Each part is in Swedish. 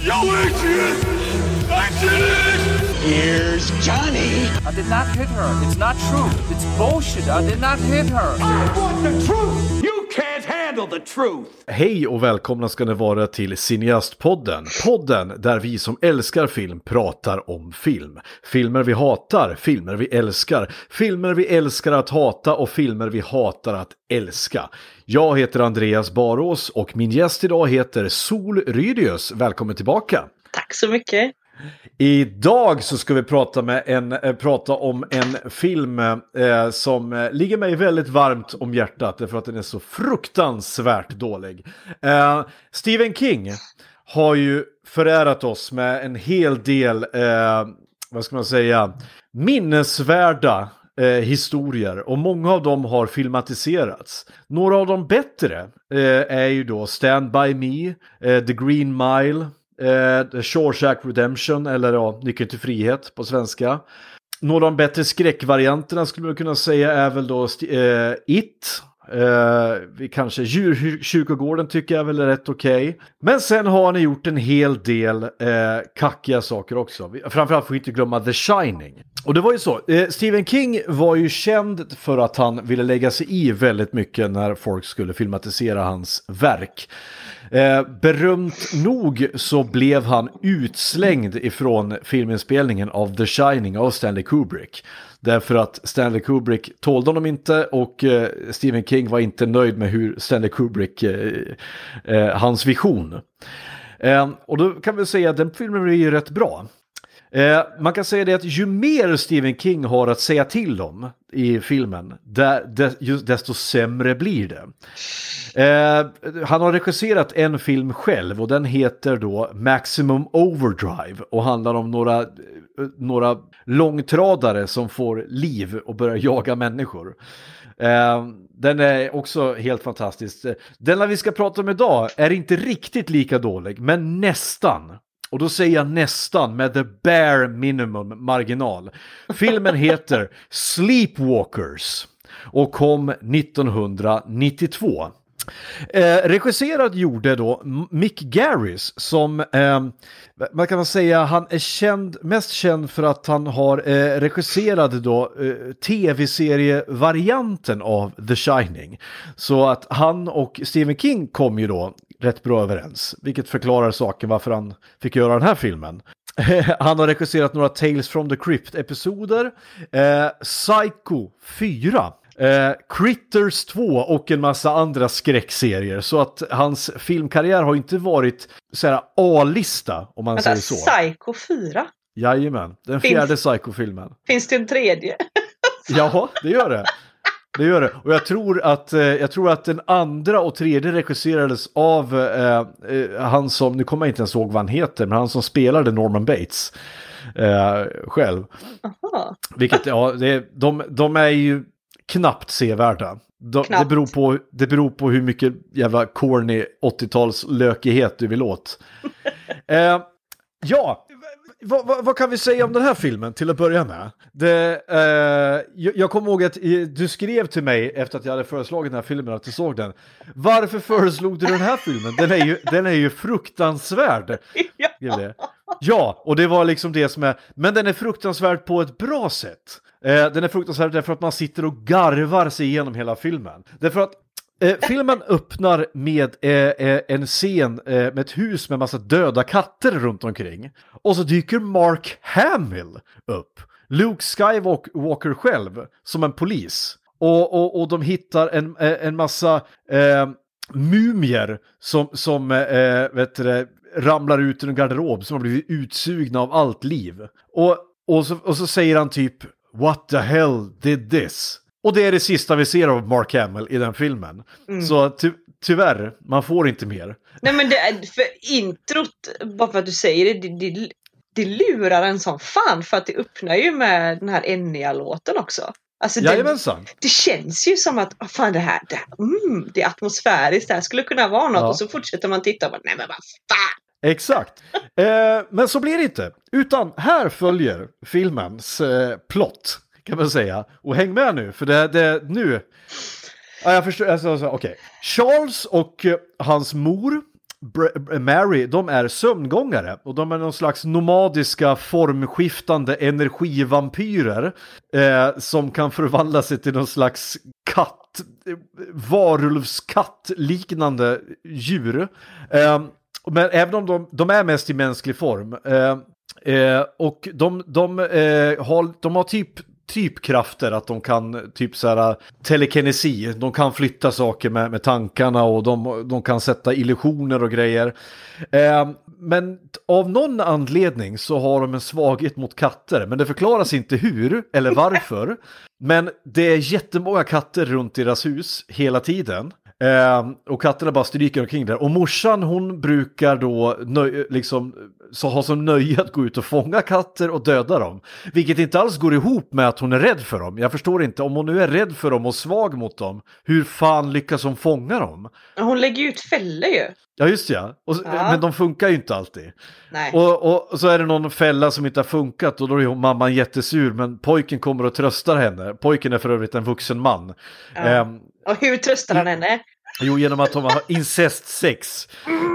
Jag Adrian! I did it! Here's Johnny. I did not hit her. It's not true. It's bullshit. I did not hit her. I want the truth! You can't handle the truth! Hej och välkomna ska ni vara till Cineastpodden. Podden där vi som älskar film pratar om film. Filmer vi hatar, filmer vi älskar, filmer vi älskar att hata och filmer vi hatar att älska. Jag heter Andreas Barås och min gäst idag heter Sol Rydius. Välkommen tillbaka! Tack så mycket. Idag så ska vi prata, med en, eh, prata om en film eh, som eh, ligger mig väldigt varmt om hjärtat därför att den är så fruktansvärt dålig. Eh, Stephen King har ju förärat oss med en hel del, eh, vad ska man säga, minnesvärda eh, historier och många av dem har filmatiserats. Några av de bättre eh, är ju då Stand By Me, eh, The Green Mile, eh, Shawshack Redemption eller ja, Nyckeln till frihet på svenska. Några av de bättre skräckvarianterna skulle man kunna säga är väl då eh, It. Eh, vi kanske Djurkyrkogården tycker jag väl är rätt okej. Okay. Men sen har han gjort en hel del eh, kackiga saker också. Framförallt får vi inte glömma The Shining. Och det var ju så, eh, Stephen King var ju känd för att han ville lägga sig i väldigt mycket när folk skulle filmatisera hans verk. Eh, berömt nog så blev han utslängd ifrån filminspelningen av The Shining av Stanley Kubrick. Därför att Stanley Kubrick tålde honom inte och eh, Stephen King var inte nöjd med hur Stanley Kubrick, eh, eh, hans vision. Eh, och då kan vi säga att den filmen blir ju rätt bra. Eh, man kan säga det att ju mer Stephen King har att säga till om i filmen, där, där, desto sämre blir det. Eh, han har regisserat en film själv och den heter då Maximum Overdrive och handlar om några, eh, några långtradare som får liv och börjar jaga människor. Eh, den är också helt fantastisk. Den vi ska prata om idag är inte riktigt lika dålig, men nästan. Och då säger jag nästan med the bare minimum marginal. Filmen heter Sleepwalkers och kom 1992. Eh, regisserad gjorde då Mick Garris som eh, man kan säga han är känd, mest känd för att han har eh, regisserat då eh, tv-serievarianten av The Shining. Så att han och Stephen King kom ju då rätt bra överens, vilket förklarar saken varför han fick göra den här filmen. Han har regisserat några Tales from the Crypt-episoder, eh, Psycho 4, eh, Critters 2 och en massa andra skräckserier. Så att hans filmkarriär har inte varit så A-lista om man Vänta, säger så. Psycho 4? Jajamän, den fjärde Psycho-filmen. Finns det en tredje? Ja, det gör det. Det gör det. Och jag tror att, eh, jag tror att den andra och tredje regisserades av eh, eh, han som, nu kommer jag inte ens ihåg vad han heter, men han som spelade Norman Bates eh, själv. Aha. Vilket, ja, det, de, de är ju knappt sevärda. De, det, Knappt. beror på, det beror på hur mycket jävla corny 80-tals lökighet du vill åt. eh, ja, vad, vad, vad kan vi säga om den här filmen till att börja med? Det, eh, jag, jag kommer ihåg att eh, du skrev till mig efter att jag hade föreslagit den här filmen att du såg den. Varför föreslog du den här filmen? Den är ju, den är ju fruktansvärd. Ja. Ja, och det var liksom det som är, men den är fruktansvärd på ett bra sätt. Eh, den är fruktansvärd därför att man sitter och garvar sig igenom hela filmen. Därför att eh, filmen öppnar med eh, eh, en scen eh, med ett hus med massa döda katter runt omkring. Och så dyker Mark Hamill upp. Luke Skywalker själv, som en polis. Och, och, och de hittar en, eh, en massa eh, mumier som, som eh, vet du, ramlar ut ur en garderob som har blivit utsugna av allt liv. Och, och, så, och så säger han typ What the hell did this? Och det är det sista vi ser av Mark Hamill i den filmen. Så ty tyvärr, man får inte mer. Nej men det är för introt, bara för att du säger det, det, det, det lurar en som fan för att det öppnar ju med den här Enya-låten också. Alltså det, det känns ju som att, oh, fan det här, det, här mm, det är atmosfäriskt, det här skulle kunna vara något Ja. och så fortsätter man titta och bara, nej men vad fan! Exakt. Eh, men så blir det inte. Utan här följer filmens eh, plott, kan man säga. Och häng med nu, för det, det nu... Ja, jag förstår. Alltså, alltså okej. Okay. Charles och eh, hans mor Br- eh, Mary, de är sömngångare och de är någon slags nomadiska formskiftande energivampyrer eh, som kan förvandla sig till någon slags katt, eh, varulvskatt-liknande djur. Eh, men även om de, de är mest i mänsklig form. Eh, eh, och de, de, eh, har, de har typ typ krafter, att de kan typ så här telekinesi, de kan flytta saker med, med tankarna och de, de kan sätta illusioner och grejer. Eh, men av någon anledning så har de en svaghet mot katter, men det förklaras inte hur eller varför. men det är jättemånga katter runt deras hus hela tiden. Eh, och katterna bara stryker omkring där. Och morsan hon brukar då liksom, så ha som nöje att gå ut och fånga katter och döda dem. Vilket inte alls går ihop med att hon är rädd för dem. Jag förstår inte, om hon nu är rädd för dem och svag mot dem, hur fan lyckas hon fånga dem? Hon lägger ut fällor ju. Ja just ja, och, Ja. men de funkar ju inte alltid. Nej. Och, och så är det någon fälla som inte har funkat och då är hon, mamman jättesur men pojken kommer och tröstar henne. Pojken är för övrigt en vuxen man. Ja. Ehm, Och hur tröstar han henne? Jo, genom att de har incestsex.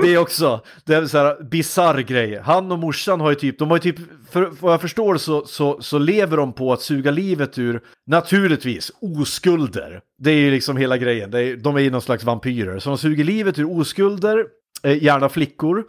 Det är också det är så här bisarr grej. Han och morsan har ju typ, de har ju typ, för vad jag förstår så, så, så lever de på att suga livet ur, naturligtvis, oskulder. Det är ju liksom hela grejen, det är, de är ju någon slags vampyrer. Så de suger livet ur oskulder, eh, gärna flickor,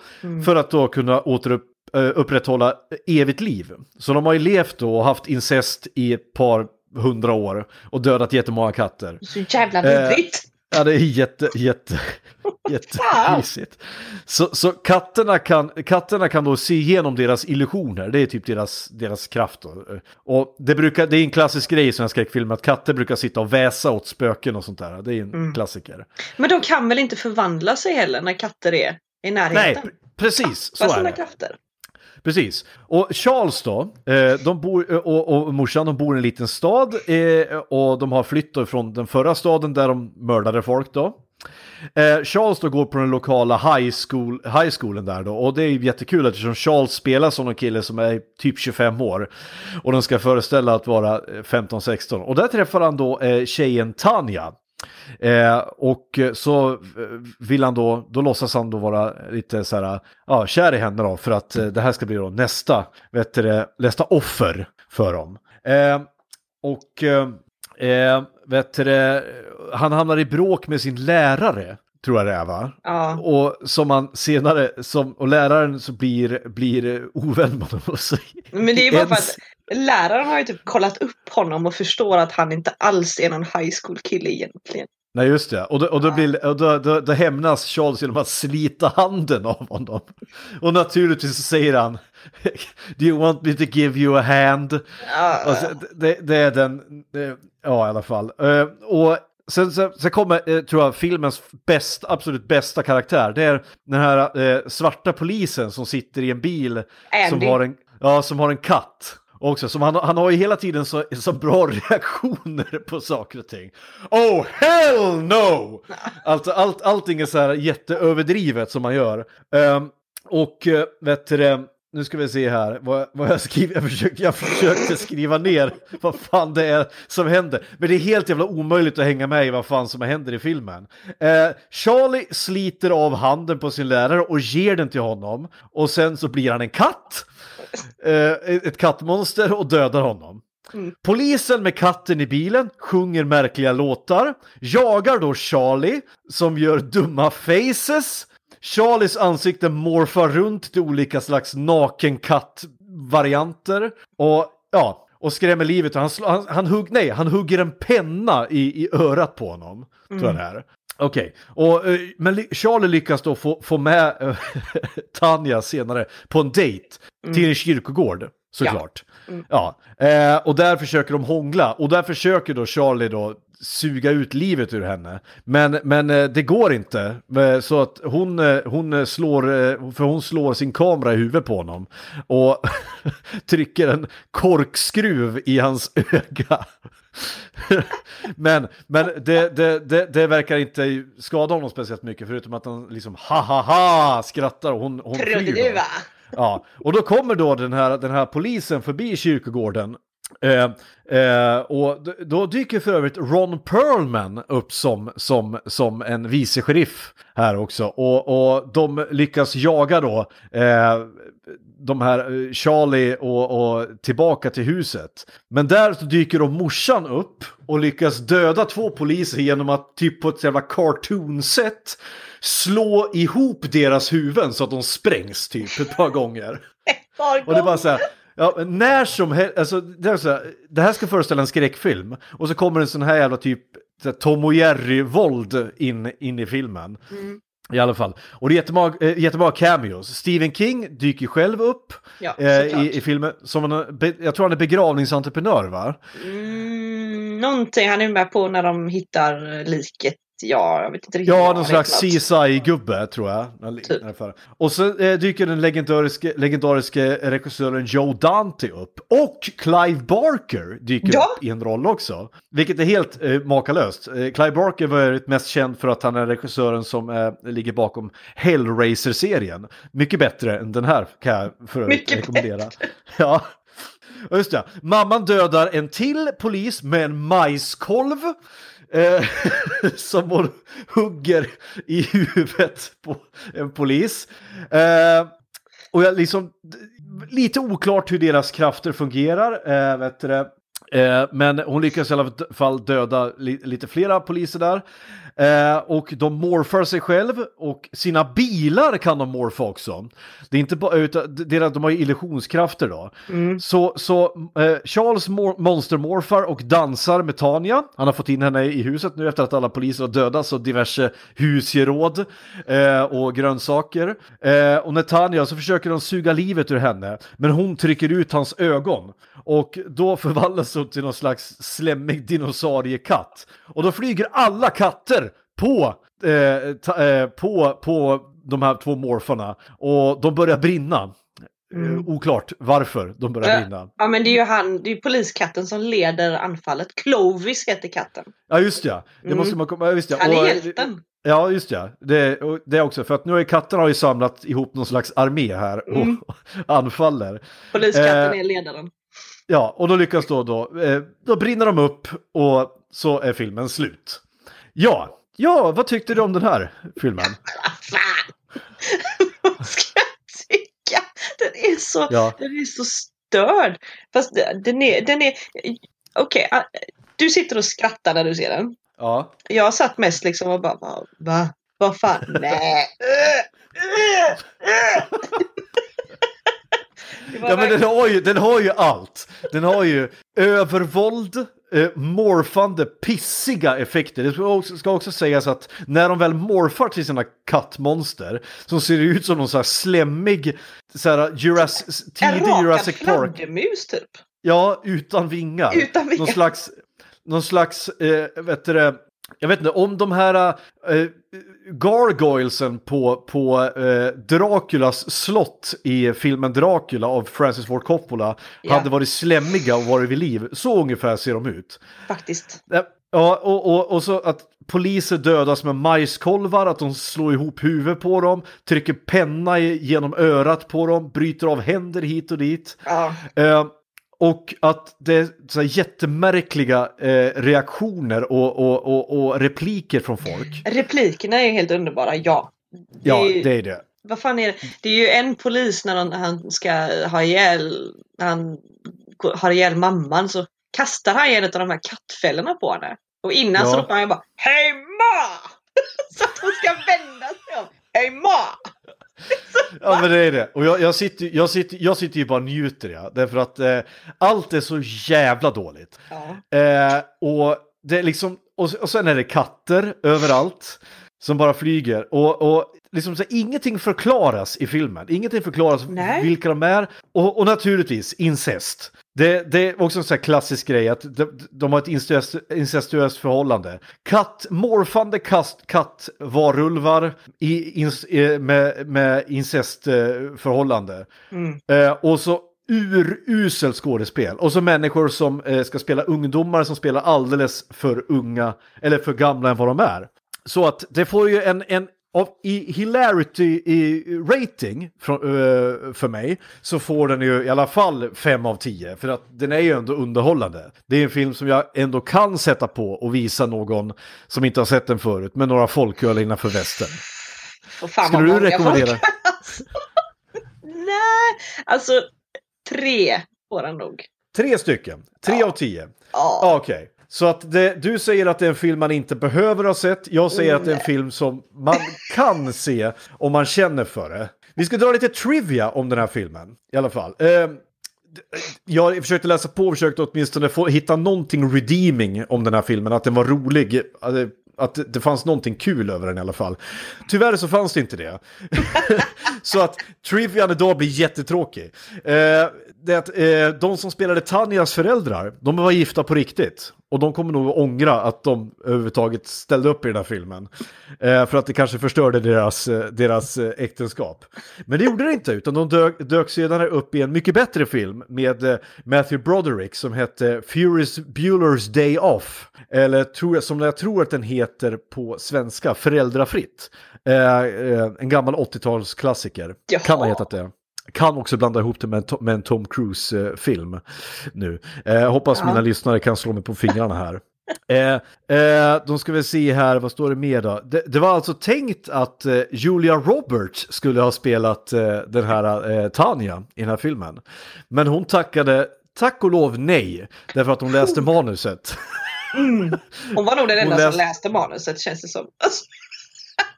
för att då kunna återupp, eh, upprätthålla evigt liv. Så de har ju levt då och haft incest i ett par hundra år och dödat jättemånga katter. Så jävla Eh, vidrigt. Ja, det är jätte, jätte, jättemysigt. Så, så katterna, kan, katterna kan då se igenom deras illusioner, det är typ deras, deras kraft. Då. Och det, brukar, det är en klassisk grej i sådana skräckfilmer, att katter brukar sitta och väsa åt spöken och sånt där. Det är en klassiker. Men de kan väl inte förvandla sig heller när katter är i närheten? Nej, pre- precis, så Vad är det. krafter. Precis. Och Charles då, eh, de bor, eh, och, och morsan, de bor i en liten stad eh, och de har flytt då från den förra staden där de mördade folk då. Charles då går på den lokala high, school, high schoolen där då och det är ju jättekul eftersom Charles spelar som en kille som är typ 25 år och de ska föreställa att vara 15-16 och där träffar han då tjejen Tanja. Eh, och så eh, vill han då, då låtsas han då vara lite så här, ja, kär i henne då för att eh, det här ska bli då nästa, vet du, nästa offer för dem. Eh, och eh, eh, vet du, han hamnar i bråk med sin lärare, tror jag det är va? Ja. Och som han senare, som, och läraren så blir, blir ovän med honom Men det är bara för att läraren har ju typ kollat upp honom och förstår att han inte alls är någon high school kille egentligen. Nej just det, och då, och då, blir, och då, då, då hämnas Charles genom att slita handen av honom. Och naturligtvis säger han Do you want me to give you a hand? Ja. Alltså, det, det är den, det, ja i alla fall. Eh, och sen, sen, sen kommer, eh, tror jag, filmens bäst, absolut bästa karaktär. Det är den här eh, svarta polisen som sitter i en bil som Andy. har en, ja, som har en katt. Också, som han, han har ju hela tiden så, så bra reaktioner på saker och ting. Oh hell no! Alltså allt, allting är så här jätteöverdrivet som man gör. Ehm, och eh, vet du det, nu ska vi se här vad, vad jag skriver. Jag försökte, jag försökte skriva ner vad fan det är som händer. Men det är helt jävla omöjligt att hänga med i vad fan som händer i filmen. Eh, Charlie sliter av handen på sin lärare och ger den till honom. Och sen så blir han en katt. Eh, ett kattmonster och dödar honom. Polisen med katten i bilen sjunger märkliga låtar, jagar då Charlie som gör dumma faces. Charlies ansikte morfar runt till olika slags nakenkatt-varianter och ja, och skrämmer livet. Han, han, han, hugg, nej, han hugger en penna i, i örat på honom. Tror jag det är. Okej, och, eh, men Li- Charlie lyckas då få, få med eh, Tanja senare på en dejt till en kyrkogård, såklart. Ja, eh, och där försöker de hångla och där försöker då Charlie då suga ut livet ur henne. Men, men eh, det går inte, Eh, så att hon, eh, hon slår, för hon slår sin kamera i huvudet på honom och trycker en korkskruv i hans öga. men men det, det, det, det verkar inte skada honom speciellt mycket förutom att han liksom ha ha ha skrattar och hon, hon Trodde flyr du då. va? Ja, och då kommer då den här, den här polisen förbi kyrkogården. Eh, eh, och då dyker för övrigt Ron Perlman upp som, som, som en vice sheriff här också. Och, och de lyckas jaga då eh, de här eh, Charlie och, och tillbaka till huset. Men där så dyker då morsan upp och lyckas döda två poliser genom att typ på ett jävla cartoon-sätt slå ihop deras huvuden så att de sprängs typ ett par gånger. Och det bara så här, ja, när som helst, alltså, det, är så här, det här ska föreställa en skräckfilm och så kommer en sån här jävla typ så här, Tom och Jerry-våld in, in i filmen. I alla fall. Och det är jättemånga, eh, jättemånga cameos. Stephen King dyker själv upp Ja, såklart. i, i filmen. Som en, be, jag tror han är begravningsentreprenör va? Mm, någonting han är med på när de hittar liket. Ja, jag vet inte riktigt. Ja, någon slags. CSI-gubbe tror jag. Typ. Och så eh, dyker den legendariske, legendariske regissören Joe Dante upp. Och Clive Barker dyker Ja. upp i en roll också. Vilket är helt eh, makalöst. Eh, Clive Barker var ju mest känd för att han är regissören som eh, ligger bakom Hellraiser-serien. Mycket bättre än den här kan jag för övrigt rekommendera. Ja. Och Just det, mamman dödar en till polis med en majskolv. Eh, som hon hugger i huvudet på en polis. Eh, och jag liksom, lite oklart hur deras krafter fungerar. Eh, vet du det. Eh, men hon lyckas i alla fall döda li lite flera poliser där. Eh, och de morfar sig själv och sina bilar kan de morfa också. Det är inte bara, utan deras, de har ju illusionskrafter då. Så, så eh, Charles mor- monstermorfar och dansar med Tanya. Han har fått in henne i huset nu efter att alla poliser har dödats och diverse husgeråd eh, och grönsaker. Eh, och när Tanya så försöker de suga livet ur henne, men hon trycker ut hans ögon. Och då förvandlas hon till någon slags slemmig dinosauriekatt. Och då flyger alla katter på, eh, ta, eh, på, på de här två morfarna. Och de börjar brinna. Eh, oklart varför de börjar brinna. Ja, men det är ju han, det är poliskatten som leder anfallet. Clovis heter katten. Ja just det, det måste man komma ja, just det. Han är Och- hjälten. Ja, just det. Det, det är också för att nu har ju katterna har ju samlat ihop någon slags armé här och anfaller. Poliskatten Eh, är ledaren. Ja, och då lyckas då, då, eh, då brinner de upp och så är filmen slut. Ja, ja, vad tyckte du om den här filmen? Vad ska jag tycka? Den är så, Ja. den är så störd. Fast den är, den är, okej, ah, du sitter och skrattar när du ser den. Ja, Jag satt mest liksom och bara, va? va? Vad fan? Nej. Ja men den har, ju, den har ju allt. Den har ju övervåld, eh, morfande, pissiga effekter. Det ska också, sägas att när de väl morfar till sina kattmonster som ser ut som någon sån här slemmig, så här Jurassic, en tidig Jurassic Park. fladdermus typ. Ja, utan vingar. Utan vingar. Någon slags, någon slags eh, vet du det, jag vet inte, om de här eh, gargoylesen på, på eh, Draculas slott i filmen Dracula av Francis Ford Coppola Ja. hade varit slemmiga och varit vid liv. Så ungefär ser de ut. Faktiskt. Ja, och, och, och så att poliser dödas med majskolvar, att de slår ihop huvudet på dem, trycker penna genom örat på dem, bryter av händer hit och dit. Ja. Och att det är så jättemärkliga eh, reaktioner och, och, och, och repliker från folk. Replikerna är helt underbara, ja. Det Ja, ju- det är det. Vad fan är det? Det är ju en polis när han, han ska ha ihjäl, han har ihjäl mamman så kastar han en av de här kattfällorna på henne. Och innan så Ja. ropar han ju bara Hej ma! så att hon ska vända sig om. Hej ma! Ja men det är det. Och jag, jag, sitter, jag, sitter, jag sitter ju bara och njuter ja. Därför att eh, allt är så jävla dåligt. Ja. Eh, och det är liksom, och, och sen är det katter överallt. Som bara flyger. Och, och liksom så här, ingenting förklaras i filmen. Ingenting förklaras Nej. vilka de är. Och, och naturligtvis incest. Det, det är också en sån här klassisk grej att de, de har ett incestuöst, incestuöst förhållande. Katt, morfande kast, kattvarulvar i, ins, eh, med, med incestförhållande. Eh, och så uruselt skådespel. Och så människor som eh, ska spela ungdomar som spelar alldeles för unga eller för gamla än vad de är. Så att det får ju en, en av, i hilarity i rating från, eh, för mig så får den ju i alla fall 5 av 10. För att den är ju ändå underhållande. Det är en film som jag ändå kan sätta på och visa någon som inte har sett den förut med några folköl innanför västen. Skulle du rekommendera? Nej, alltså tre får han nog. Tre stycken, tre Ja. av tio. Ja. Ah, Okej, så att det, du säger att det är en film man inte behöver ha sett. Jag säger att det är en film som man kan se om man känner för det. Vi ska dra lite trivia om den här filmen i alla fall. Eh, jag försökte läsa på och försökte åtminstone få, hitta någonting redeeming om den här filmen, att den var rolig. Att det- fanns någonting kul över den i alla fall. Tyvärr så fanns det inte det. så att trivian idag blir jättetråkig. Eh, det att, eh, de som spelade Tanjas föräldrar, de var gifta på riktigt. Och de kommer nog ångra att de överhuvudtaget ställde upp i den här filmen. Eh, för att det kanske förstörde deras, eh, deras eh, äktenskap. Men det gjorde det inte, utan de dök, dök senare upp i en mycket bättre film med eh, Matthew Broderick som hette Furious Bueller's Day Off. Eller tror som jag tror att den heter på svenska, Föräldrafritt. Eh, en gammal 80-talsklassiker. Jaha. Kan ha hetat det. Kan också blanda ihop det med med en Tom Cruise-film nu. Eh, hoppas Ja. mina lyssnare kan slå mig på fingrarna här. Eh, eh, de ska vi se här, vad står det mer då? Det, det var alltså tänkt att eh, Julia Roberts skulle ha spelat eh, den här eh, Tanya i den här filmen. Men hon tackade tack och lov nej, därför att hon läste manuset. Hon var nog den enda Hon som läste manuset känns det som.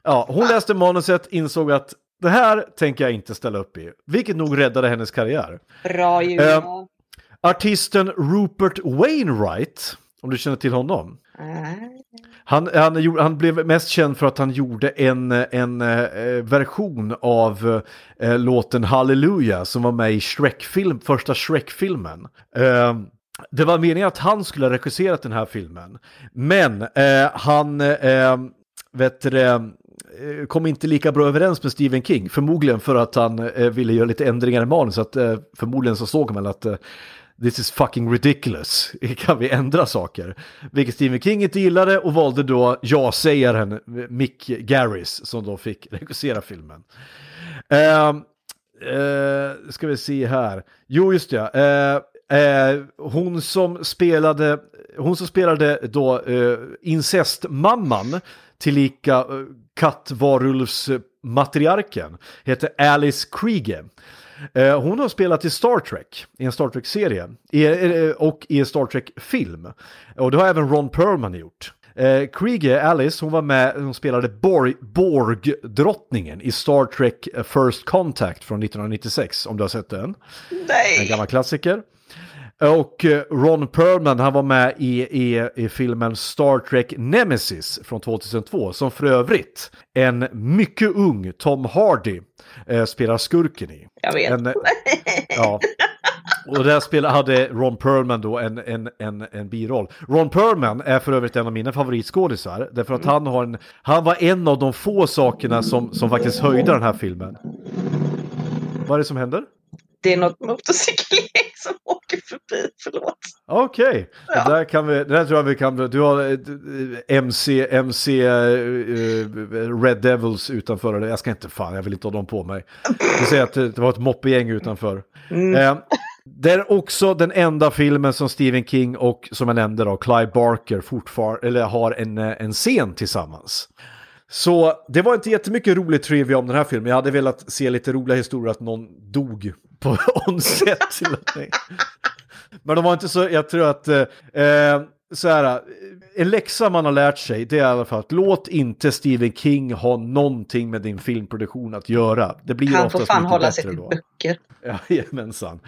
Ja, hon läste manuset, insåg att det här tänker jag inte ställa upp i. Vilket nog räddade hennes karriär. bra Julia. Eh, Artisten Rupert Wainwright, om du känner till honom. Han, han, han blev mest känd för att han gjorde en, en eh, version av eh, låten Hallelujah som var med i Shrek-film, första Shrek-filmen. Eh, det var meningen att han skulle ha regisserat den här filmen. Men eh, han eh, vet du, Eh, kom inte lika bra överens med Stephen King. Förmodligen för att han eh, ville göra lite ändringar i manus. Att, eh, förmodligen så såg man att eh, This is fucking ridiculous. Kan vi ändra saker? Vilket Stephen King inte gillade och valde då ja-sägaren Mick Garris som då fick regissera filmen. Ehm, eh, ska vi se här. Jo, just det. Eh, eh, hon som spelade, hon som spelade då eh, incestmamman tillika eh, kattvarulvsmatriarken heter Alice Krieger. Eh, hon har spelat i Star Trek, i en Star Trek-serie eh, och i en Star Trek-film. Och det har även Ron Perlman gjort. Eh, Krieger, Alice, hon var med, hon spelade Borg, Borg-drottningen i Star Trek eh, First Contact från 1996, om du har sett den. En Nej. gammal klassiker. Och eh, Ron Perlman, han var med i, i, i filmen Star Trek Nemesis från 2002, som för övrigt en mycket ung Tom Hardy eh, spelar skurken i. Jag vet. En, eh, ja. Och där spelade, hade Ron Perlman då en, en, en, en biroll. Ron Perlman är för övrigt en av mina favoritskådisar. Därför att han, har en, han var en av de få sakerna som, som faktiskt höjde den här filmen. Vad är det som händer? Det är något åker förbi, förlåt. Okej, Ja. det där kan vi, det där tror jag vi kan, du har MC, MC eh, Red Devils utanför, eller jag ska inte fan, jag vill inte ha dem på mig. Vi säger att det, var ett moppegäng utanför. Eh, det är också den enda filmen som Stephen King och som jag nämnde då, Clive Barker fortfarande, eller har en, eh, en scen tillsammans. Så det var inte jättemycket rolig trivia om den här filmen. Jag hade velat se lite roliga historier att någon dog på onset. Men de var inte så, jag tror att, eh, eh, så här, eh, en läxa man har lärt sig det är i alla fall att låt inte Stephen King ha någonting med din filmproduktion att göra. Det blir Han får fan hålla sig till då. böcker. Jajamensan.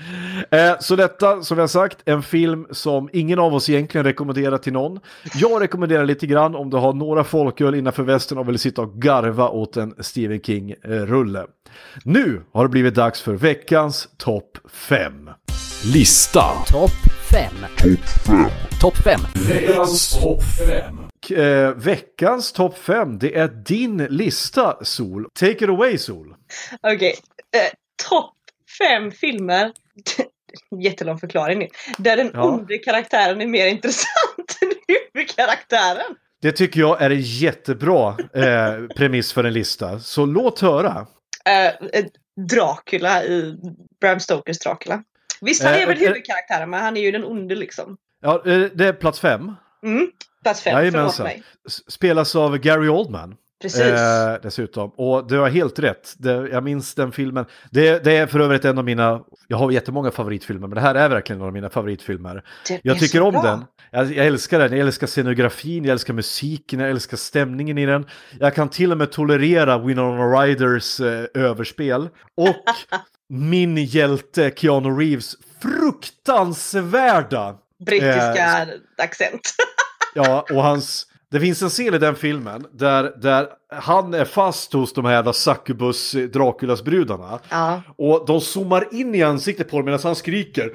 Eh, så detta, som jag sagt, en film som ingen av oss egentligen rekommenderar till någon. Jag rekommenderar lite grann om du har några folköl innanför västen och vill sitta och garva åt en Stephen King-rulle. Nu har det blivit dags för veckans topp 5. Lista. Topp 5. Topp 5. Veckans topp 5. Eh, veckans topp 5, det är din lista, Sol. Take it away, Sol. Okej. Eh, Topp fem filmer. Jättelång förklaring nu. Där den Ja. onde karaktären är mer intressant än huvudkaraktären. Det tycker jag är en jättebra eh, premiss för en lista. Så låt höra. Eh, Dracula i Bram Stokers Dracula. Visst, han Eh, är väl eh, huvudkaraktären, men han är ju den onde liksom. Ja, eh, det är plats fem. Mm. Plats fem, förlåt Jajamensan. mig. Spelas av Gary Oldman. Precis. Eh, dessutom. Och du har helt rätt. Det, jag minns den filmen. Det, det är för övrigt en av mina, jag har jättemånga favoritfilmer, men det här är verkligen en av mina favoritfilmer. Jag tycker om bra. den. Jag, jag älskar den. Jag älskar scenografin, jag älskar musiken, jag älskar stämningen i den. Jag kan till och med tolerera Winona Ryders eh, överspel. Och min hjälte Keanu Reeves fruktansvärda Brittiska accent. Ja, och hans... Det finns en scen i den filmen där, där han är fast hos de här jävla succubus eh, Draculas-brudarna. ja. Och de zoomar in i ansiktet på honom medan han skriker.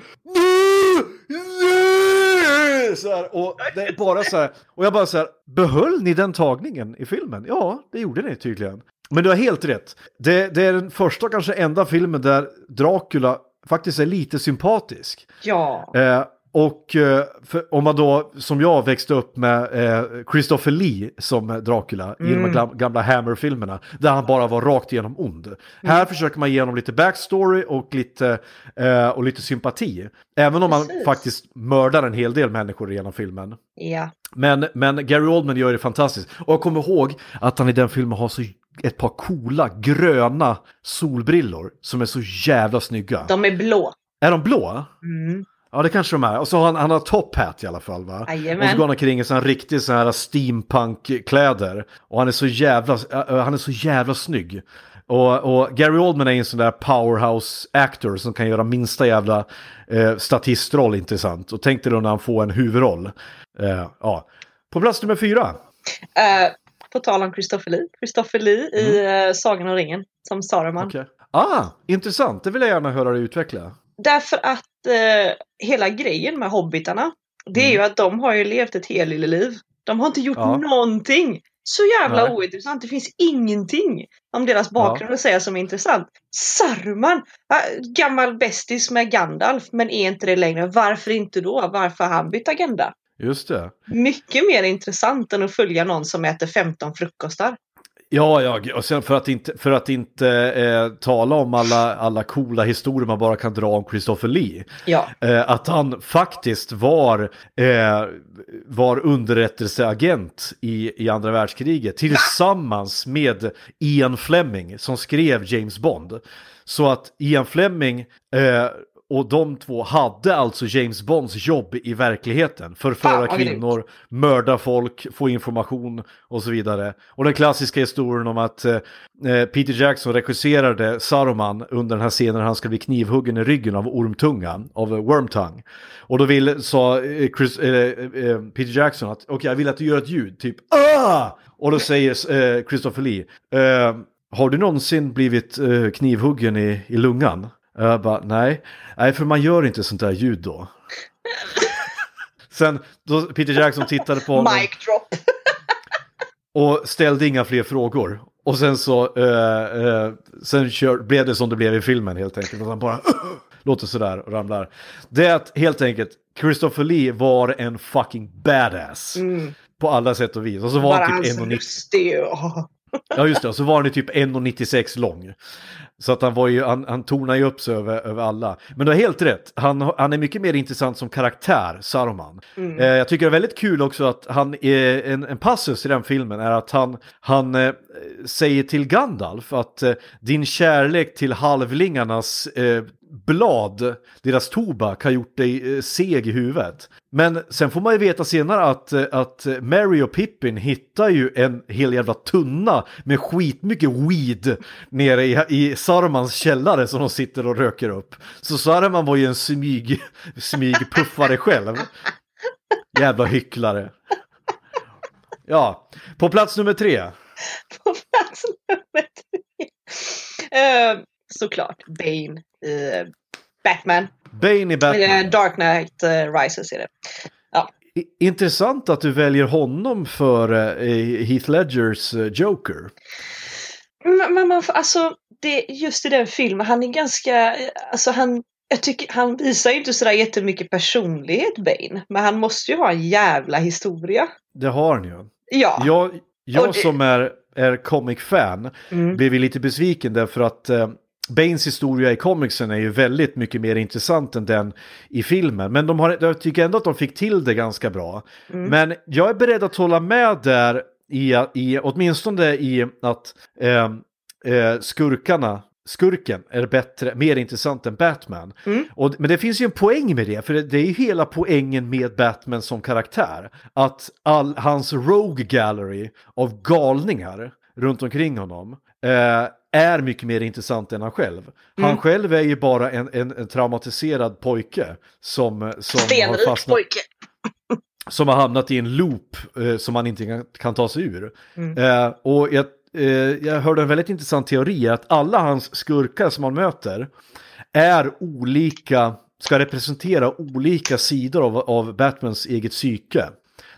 Så här, och det är bara så här. Och jag bara så här, behöll ni den tagningen i filmen? Ja, det gjorde ni tydligen. Men du har helt rätt. Det, det är den första och kanske enda filmen där Dracula faktiskt är lite sympatisk. Ja. Eh, och eh, för, om man då, som jag växte upp med eh, Christopher Lee som Dracula i de gam- gamla Hammer-filmerna, där han bara var rakt igenom ond. Här försöker man ge honom lite backstory och lite, eh, och lite sympati. Även om man Precis. faktiskt mördar en hel del människor genom filmen. Ja. Men, men Gary Oldman gör det fantastiskt. Och jag kommer ihåg att han i den filmen har så ett par coola gröna solbrillor som är så jävla snygga. De är blå. Är de blå? Mm. Ja det kanske de är. Och så har han, han har top hat i alla fall va? Jajamän. Och så går han omkring i sån här riktig sån här steampunk-kläder. Och han är så jävla, han är så jävla snygg. Och, och Gary Oldman är en sån där powerhouse actor som kan göra minsta jävla eh, statistroll intressant. Och tänk dig då när han får en huvudroll. Eh, ja. På plats nummer fyra. Eh, på tal om Christopher Lee. Christopher Lee i uh, Sagan om ringen som Saruman. Okej. Ah, intressant. Det vill jag gärna höra dig utveckla. Därför att eh, hela grejen med hobbitarna, det är ju att de har ju levt ett liv. De har inte gjort Ja. någonting. Så jävla Nej. ointressant. Det finns ingenting om deras bakgrund att säga som är intressant. Saruman! äh, Gammal bästis med Gandalf, men är inte det längre. Varför inte då? Varför har han bytt agenda? Just det. Mycket mer intressant än att följa någon som äter 15 frukostar. Ja, ja, och sen för att inte, för att inte eh, tala om alla, alla coola historier man bara kan dra om Christopher Lee. Ja. Eh, att han faktiskt var, eh, var underrättelseagent i, i andra världskriget tillsammans med Ian Fleming som skrev James Bond. Så att Ian Fleming eh, och de två hade alltså James Bonds jobb i verkligheten. Förföra kvinnor, mörda folk, få information och så vidare. Och den klassiska historien om att eh, Peter Jackson regisserade Saruman under den här scenen när han ska bli knivhuggen i ryggen av ormtungan, av eh, Wormtongue. Och då vill, sa eh, Chris, eh, eh, Peter Jackson att okej, jag vill att du gör ett ljud, typ ah! Och då säger eh, Christopher Lee, eh, har du någonsin blivit eh, knivhuggen i, i lungan? Jag bara, nej. Nej, för man gör inte sånt där ljud då. Sen, då Peter Jackson tittade på honom Mic drop. och ställde inga fler frågor. Och sen så, eh, eh, sen kör, blev det som det blev i filmen helt enkelt. Att han bara låter sådär och ramlar. Det är att helt enkelt, Christopher Lee var en fucking badass. På alla sätt och vis. Och så var Bara han hans typ 1,90 röst är ju... åh. Ja just det, och så var han ju typ 1,96 lång. Så att han var ju, han, han tornade ju upp sig över, över alla. Men du har helt rätt, han, han är mycket mer intressant som karaktär, Saruman. Eh, jag tycker det är väldigt kul också att han, är, en, en passus i den filmen är att han, han eh, säger till Gandalf att eh, din kärlek till halvlingarnas eh, blad, deras tobak, har gjort dig eh, seg i huvudet. Men sen får man ju veta senare att, eh, att Mary och Pippin hittar ju en hel jävla tunna med skitmycket weed nere i, i Sarmans källare som de sitter och röker upp. Så Sarman var ju en smyg, smygpuffare själv. Jävla hycklare. Ja, på plats nummer tre. på plats nummer tre. Uh, såklart, Bane i eh, Batman. Bane i Batman. Eh, Dark Knight eh, Rises är det. I- Intressant att du väljer honom för Heath Ledgers Joker. Men, man alltså, det, just i den filmen, han är ganska, alltså han, jag tycker, han visar ju inte sådär jättemycket personlighet Bane. Men han måste ju ha en jävla historia. Det har han ju. Ja. Jag, jag det- som är, är comic-fan Mm. blev ju lite besviken därför att eh, Banes historia i comicsen är ju väldigt mycket mer intressant än den i filmen. Men de har, jag tycker ändå att de fick till det ganska bra. Mm. Men jag är beredd att hålla med där i, i åtminstone i att eh, eh, skurkarna Skurken är bättre, mer intressant än Batman. Mm. Och, men det finns ju en poäng med det, för det, det är ju hela poängen med Batman som karaktär. Att all hans Rogue Gallery av galningar runt omkring honom eh, är mycket mer intressant än han själv. Han Mm. själv är ju bara en, en, en traumatiserad pojke som, som har Stenrik fastnat pojke. som har hamnat i en loop eh, som man inte kan, kan ta sig ur. Mm. Eh, och jag, eh, jag hörde en väldigt intressant teori att alla hans skurkar som han möter är olika, ska representera olika sidor av, av Batmans eget psyke.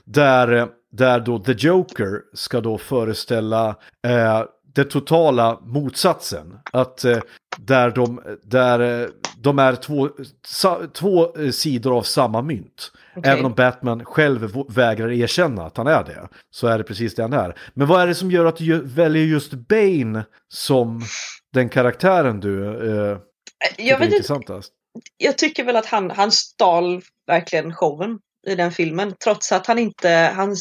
Där, eh, där då The Joker ska då föreställa eh, det totala motsatsen. Att eh, där, de, där eh, de är två, sa, två eh, sidor av samma mynt. Okej. Även om Batman själv vägrar erkänna att han är det. Så är det precis det han är. Men vad är det som gör att du väljer just Bane som den karaktären du eh, Jag, vet inte, jag tycker väl att han, han stal verkligen showen i den filmen. Trots att han inte, han,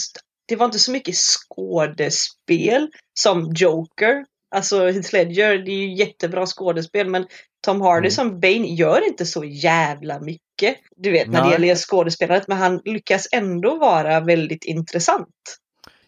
det var inte så mycket skådespel som Joker. Alltså Heath Ledger, det är ju jättebra skådespel men Tom Hardy Mm. som Bane gör inte så jävla mycket. Du vet när det gäller skådespelandet men han lyckas ändå vara väldigt intressant.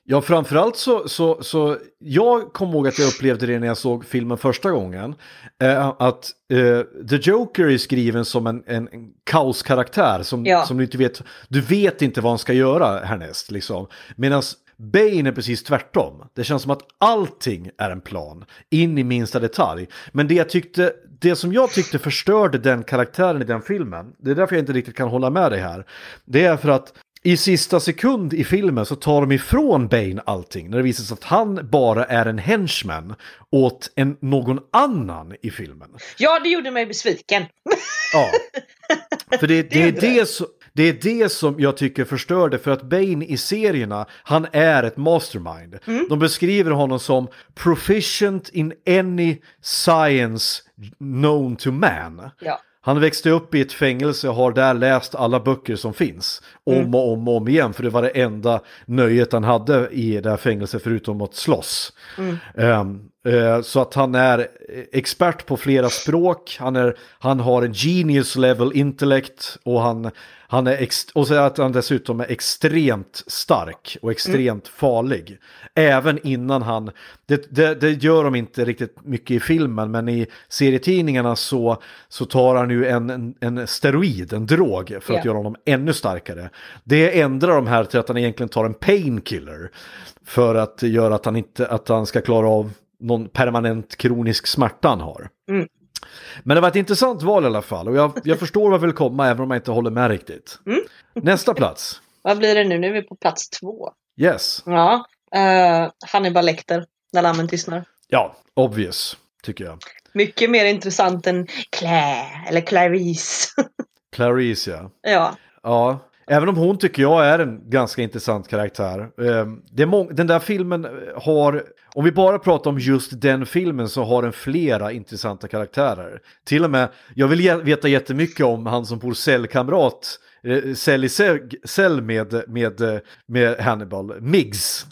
Ja, framförallt så, så, så jag kommer ihåg att jag upplevde det när jag såg filmen första gången. Eh, att eh, The Joker är skriven som en, en, en kaoskaraktär som, Ja. som du inte vet, du vet inte vad han ska göra härnäst liksom. Medan Bane är precis tvärtom. Det känns som att allting är en plan, in i minsta detalj. Men det jag tyckte, det som jag tyckte förstörde den karaktären i den filmen, det är därför jag inte riktigt kan hålla med dig här, det är för att i sista sekund i filmen så tar de ifrån Bane allting när det visar sig att han bara är en henchman åt en, någon annan i filmen. Ja, det gjorde mig besviken. Ja. För det, det, är det. det, som, det är det som jag tycker förstörde för att Bane i serierna, han är ett mastermind. Mm. De beskriver honom som proficient in any science known to man. Ja. Han växte upp i ett fängelse och har där läst alla böcker som finns. Om och om och om igen, för det var det enda nöjet han hade i det här fängelset förutom att slåss. Ehm, eh, så att han är eh, expert på flera språk, han, är, han har en genius level intellect och han, han är och så att han dessutom är extremt stark och extremt farlig. Även innan han, det, det, det gör de inte riktigt mycket i filmen, men i serietidningarna så, så tar han ju en, en, en steroid, en drog, för att Ja. göra honom ännu starkare. Det ändrar de här till att han egentligen tar en painkiller för att göra att han, inte, att han ska klara av någon permanent kronisk smärta han har. Mm. Men det var ett intressant val i alla fall och jag, jag förstår vad vill komma även om jag inte håller med riktigt. Mm. Nästa plats. Vad blir det nu? Nu är vi på plats två. Yes. Ja, uh, Hannibal Lecter, när lammen tystnar. Ja, obvious, tycker jag. Mycket mer intressant än Claire eller Clarice. Clarice, ja. ja, Ja, även om hon tycker jag är en ganska intressant karaktär. Ehm, Det den där filmen har, om vi bara pratar om just den filmen så har den flera intressanta karaktärer. Till och med, jag vill veta jättemycket om han som bor cellkamrat, eh, cell i cell, med, med, eh, med Hannibal, Miggs.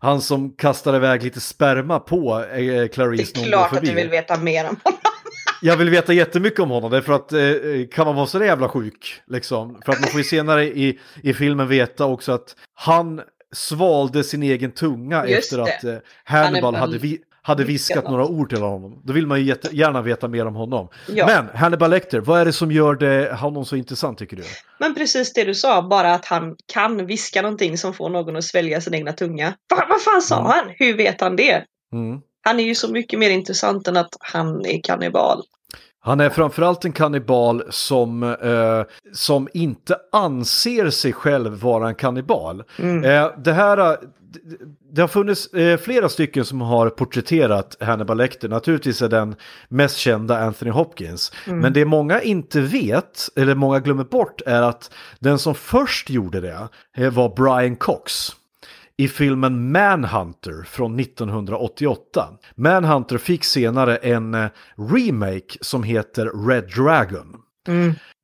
Han som kastar iväg lite sperma på eh, det Clarice när är klart att du vill veta mer om honom. Jag vill veta jättemycket om honom, därför att eh, kan man vara så jävla sjuk? Liksom? För att man får ju senare i, i filmen veta också att han svalde sin egen tunga Just efter det. att eh, Hannibal hade, vi, hade viskat viskat några ord till honom. Då vill man ju jätte, gärna veta mer om honom. Ja. Men Hannibal Lecter, vad är det som gör det, honom så intressant tycker du? Men precis det du sa, bara att han kan viska någonting som får någon att svälja sin egna tunga. Va, vad fan sa Mm. han? Hur vet han det? Mm. Han är ju så mycket mer intressant än att han är kannibal. Han är framförallt en kannibal som, eh, som inte anser sig själv vara en kannibal. Mm. Eh, det här... eh, det- har funnits eh, flera stycken som har porträtterat Hannibal Lecter. Naturligtvis är den mest kända Anthony Hopkins. Men det många inte vet, eller många glömmer bort, är att den som först gjorde det eh, var Brian Cox. I filmen Manhunter från 1988. Manhunter fick senare en eh, remake som heter Red Dragon.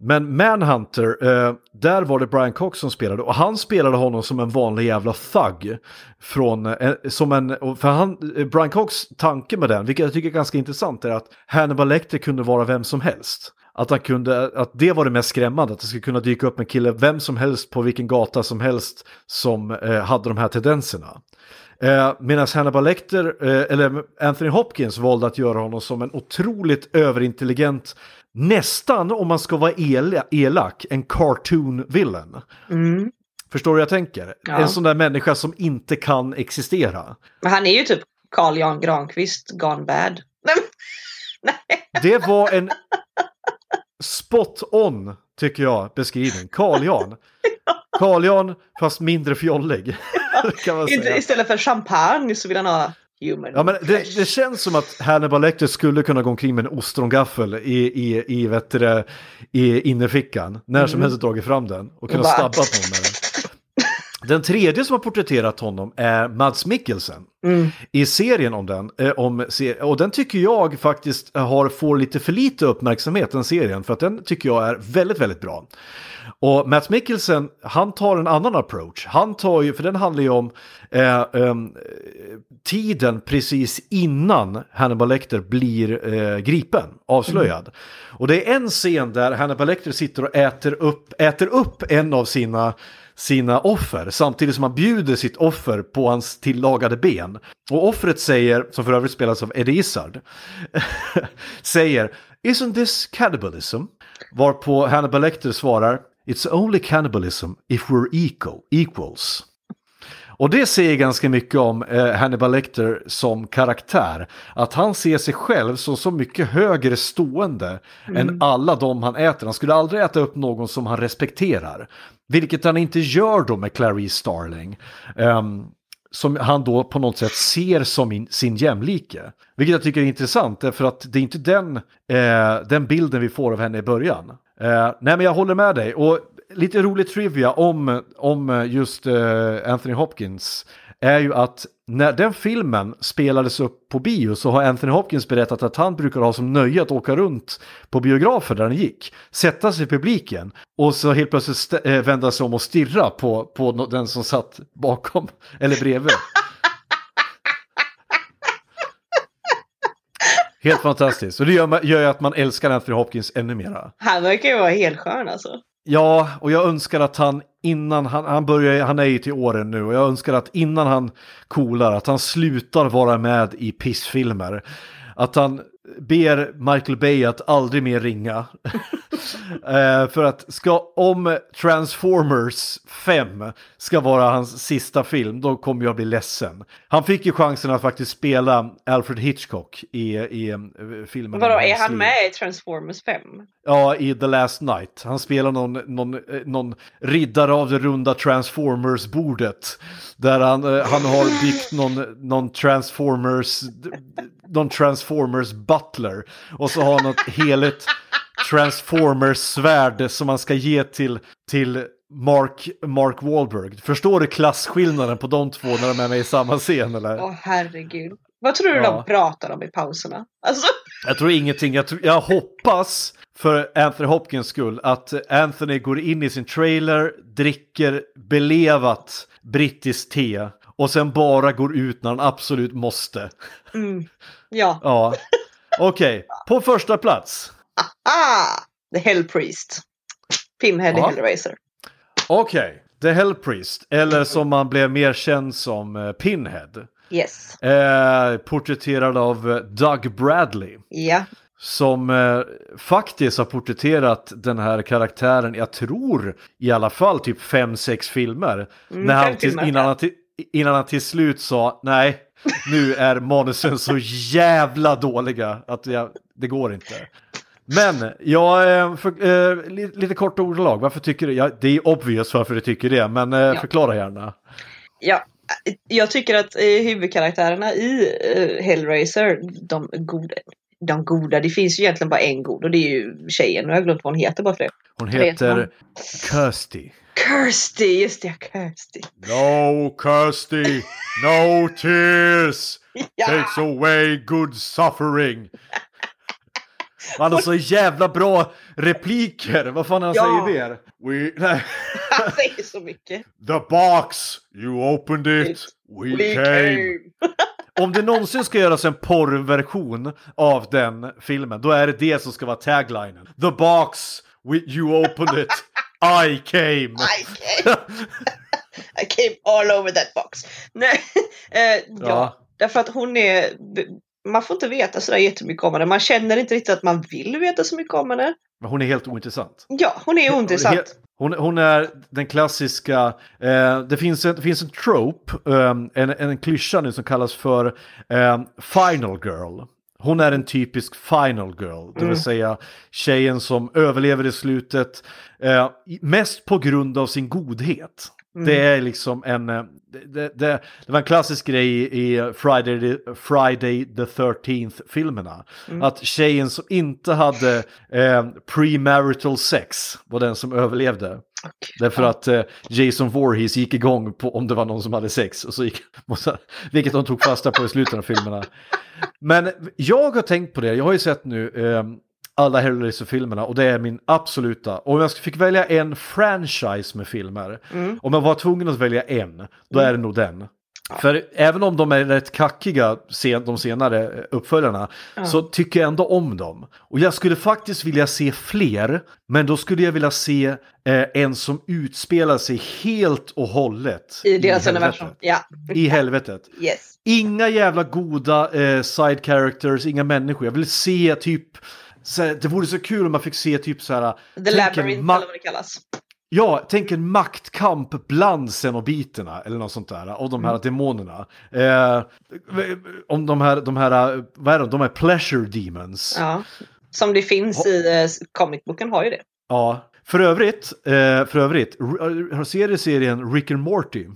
Men Manhunter, eh, där var det Brian Cox som spelade och han spelade honom som en vanlig jävla thug. Från, eh, som en, för han, Brian Cox tanke med den, vilket jag tycker är ganska intressant, är att Hannibal Lecter kunde vara vem som helst. Att, han kunde, att det var det mest skrämmande, att det skulle kunna dyka upp en kille, vem som helst på vilken gata som helst som eh, hade de här tendenserna. Eh, Medan Hannibal Lecter, eh, eller Anthony Hopkins valde att göra honom som en otroligt överintelligent, nästan om man ska vara ele- elak, en cartoon villain. Förstår du vad jag tänker? Ja. En sån där människa som inte kan existera. Men han är ju typ Carl Jan Granqvist gone bad. Nej. Det var en spot on, tycker jag, beskrivning. Carl Jan. Carl Jan, fast mindre fjollig. istället för champagne så vill han ha human Ja, men det, det känns som att Hannibal Lecter skulle kunna gå omkring med en ostrongaffel i, i, i, vet du i innerfickan. När som helst dragit fram den och kunna bara- stabba på med den. Den tredje som har porträtterat honom är Mads Mikkelsen. I serien om den, eh, om, och den tycker jag faktiskt har, får lite för lite uppmärksamhet, den serien, för att den tycker jag är väldigt, väldigt bra. Och Matt Mikkelsen, han tar en annan approach. Han tar ju, för den handlar ju om eh, ehm, tiden precis innan Hannibal Lecter blir eh, gripen, avslöjad. Och det är en scen där Hannibal Lecter sitter och äter upp, äter upp en av sina sina offer samtidigt som han bjuder sitt offer på hans tillagade ben. Och offret säger, som för övrigt spelas av Eddie Izzard, säger Isn't this cannibalism? Varpå Hannibal Lecter svarar It's only cannibalism if we're equal, equals. Och det säger ganska mycket om eh, Hannibal Lecter som karaktär. Att han ser sig själv som så mycket högre stående än alla de han äter. Han skulle aldrig äta upp någon som han respekterar. Vilket han inte gör då med Clarice Starling. Um, som han då på något sätt ser som in, sin jämlike. Vilket jag tycker är intressant, för att det är inte den, eh, den bilden vi får av henne i början. Eh, nej men jag håller med dig. Och lite rolig trivia om, om just eh, Anthony Hopkins är ju att när den filmen spelades upp på bio så har Anthony Hopkins berättat att han brukar ha som nöje att åka runt på biografer där han gick, sätta sig i publiken och så helt plötsligt st- eh, vända sig om och stirra på, på no- den som satt bakom eller bredvid. Helt fantastiskt. Och det gör, gör ju att man älskar Anthony Hopkins ännu mera. Han verkar ju vara helt skön alltså. Ja, och jag önskar att han innan han, han börjar, han är ju till åren nu och jag önskar att innan han coolar, att han slutar vara med i pissfilmer. Att han ber Michael Bay att aldrig mer ringa. Eh, för att ska, om Transformers 5 ska vara hans sista film, då kommer jag bli ledsen. Han fick ju chansen att faktiskt spela Alfred Hitchcock i, i eh, filmen. Vadå, är han liv. med i Transformers 5? Ja, i The Last Night. Han spelar någon, någon, eh, någon riddare av det runda Transformers-bordet. Där han, eh, han har byggt någon, någon Transformers, någon Transformers Butler. Och så har han något heligt Transformers-svärd som man ska ge till, till Mark, Mark Wahlberg. Förstår du klasskillnaden på de två när de är med i samma scen eller? Åh herregud. Vad tror du Ja. de pratar om i pauserna? Alltså, Jag tror ingenting. Jag, tror, jag hoppas för Anthony Hopkins skull att Anthony går in i sin trailer, dricker belevat brittiskt te och sen bara går ut när han absolut måste. ja. Ja, okej. På första plats. Ah! The Hell Priest. Pinhead Ja. Hellraiser. Okej, The Hell Priest, eller som man blev mer känd som eh, Pinhead. Yes. Eh, porträtterad av eh, Doug Bradley. Ja. som eh, faktiskt har porträtterat den här karaktären, jag tror i alla fall typ fem sex filmer. när han filmer, innan, han innan han till slut sa nej, nu är manusen så jävla dåliga att jag, det går inte. Men, jag, eh, för, eh, li- lite kort ordalag, varför tycker du, ja, det är obvious varför du tycker det, men eh, förklara gärna. ja. Jag tycker att eh, huvudkaraktärerna i eh, Hellraiser, de goda. De goda. Det finns ju egentligen bara en god och det är ju tjejen. Nu har jag glömt vad hon heter bara för det. Hon heter. Kirsty. Kirsty, just det, Kirsty. No Kirsty, no tears Ja. takes away good suffering. Han har så jävla bra repliker. Vad fan han Ja. säger där? We, nej. Han säger så mycket. The box, you opened it, we, We came. came. Om det någonsin ska göras en porrversion av den filmen, då är det det som ska vara taglinen. The box, you opened it, I came. I came. I came all over that box. Nej, eh, ja. Ja. Därför att hon är... Man får inte veta sådär jättemycket om henne. Man känner inte riktigt att man vill veta så mycket om henne. Men hon är helt ointressant. Ja, hon är ointressant. Hon, hon är den klassiska, eh, det, finns en, det finns en trope, eh, en, en klyscha nu som kallas för eh, final girl. Hon är en typisk final girl, det vill säga tjejen som överlever i slutet, eh, mest på grund av sin godhet. Det är liksom en, eh, det, det, det, var en klassisk grej i Friday, the- Friday the 13th filmerna. Att tjejen som inte hade eh, premarital sex var den som överlevde. Därför att eh, Jason Voorhees gick igång på om det var någon som hade sex. Och så gick, vilket de tog fasta på i slutet av filmerna. Men jag har tänkt på det, jag har ju sett nu eh, alla Hellraiser-filmerna och det är min absoluta. Och om jag fick välja en franchise med filmer, om jag var tvungen att välja en, då är det nog den. För även om de är rätt kackiga, de senare uppföljarna, så tycker jag ändå om dem. Och jag skulle faktiskt vilja se fler, men då skulle jag vilja se eh, en som utspelar sig helt och hållet I deras universum. Ja. I helvetet. Yes. Inga jävla goda eh, side characters, inga människor. Jag vill se typ, så här, det vore så kul om man fick se typ så här. The Labyrinth eller vad det kallas. Ja, tänk en maktkamp bland xenobiterna eller något sånt där, av de här Mm. demonerna. Eh, om de här, de här, vad är de, de här pleasure demons. Ja. Som det finns i uh, comicboken har ju det. Ja. För övrigt, eh, för övrigt, r- har ser du serien Rick and Morty?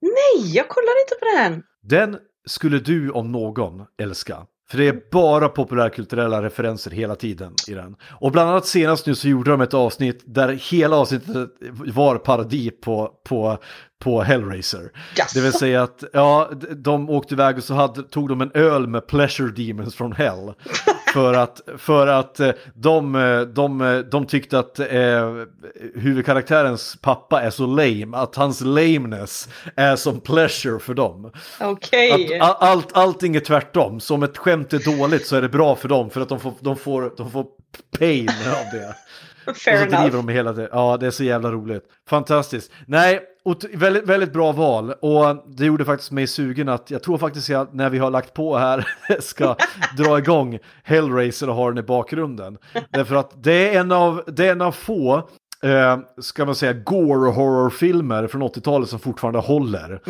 Nej, jag kollar inte på den. Den skulle du om någon älska. För det är bara populärkulturella referenser hela tiden i den. Och bland annat senast nu så gjorde de ett avsnitt där hela avsnittet var parodi på, på, på Hellraiser. Jaså? Det vill säga att ja, de åkte iväg och så hade, tog de en öl med Pleasure Demons from Hell. För att, för att eh, de, eh, de, eh, de tyckte att eh, huvudkaraktärens pappa är så lame, att hans lameness är som pleasure för dem. Okej. A- allt, allting är tvärtom. Så om ett skämt är dåligt så är det bra för dem för att de får, de får, de får pain av det. Fair och så driver enough. de med hela det. Ja, det är så jävla roligt. Fantastiskt. Nej, väldigt, väldigt bra val. Och det gjorde faktiskt mig sugen att jag tror faktiskt jag, när vi har lagt på här, ska dra igång Hellraiser och ha den i bakgrunden. Därför att det är en av, det är en av få eh, ska man säga, gore horrorfilmer från 80-talet som fortfarande håller.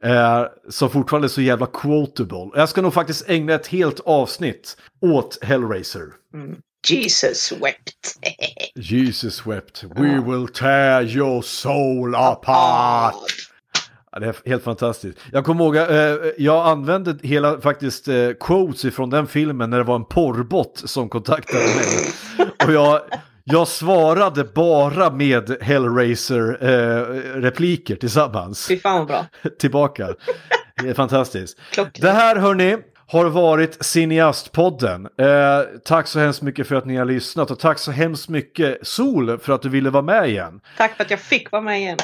Eh, som fortfarande är så jävla quotable. Jag ska nog faktiskt ägna ett helt avsnitt åt Hellraiser. Jesus wept. Jesus wept, we will tear your soul apart. Ja, det är helt fantastiskt. Jag kommer ihåg, eh, jag använde hela faktiskt eh, quotes ifrån den filmen när det var en porrbot som kontaktade mig. Och jag, jag svarade bara med Hellraiser-repliker tillsammans Fy fan vad bra. tillbaka. Det är fantastiskt. Klockrent. Det här hörni har varit Cineastpodden. Eh, tack så hemskt mycket för att ni har lyssnat och tack så hemskt mycket Sol för att du ville vara med igen. Tack för att jag fick vara med igen.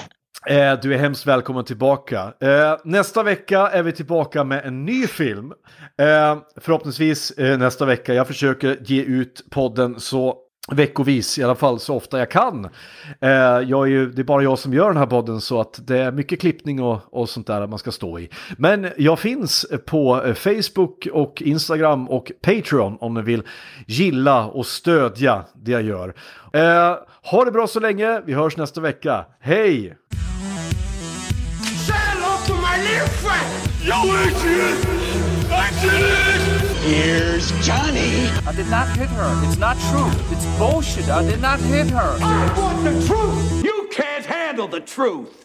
Eh, du är hemskt välkommen tillbaka. Eh, nästa vecka är vi tillbaka med en ny film. Eh, förhoppningsvis eh, nästa vecka. Jag försöker ge ut podden så veckovis i alla fall så ofta jag kan. Eh, jag är ju, det är bara jag som gör den här podden så att det är mycket klippning och, och sånt där man ska stå i. Men jag finns på eh, Facebook och Instagram och Patreon om ni vill gilla och stödja det jag gör. Eh, ha det bra så länge, vi hörs nästa vecka. Hej! Say hello to my little friend! Yo, Adrian! Adrian! Here's Johnny. I did not hit her. It's not true. It's bullshit. I did not hit her. I want the truth! You can't handle the truth!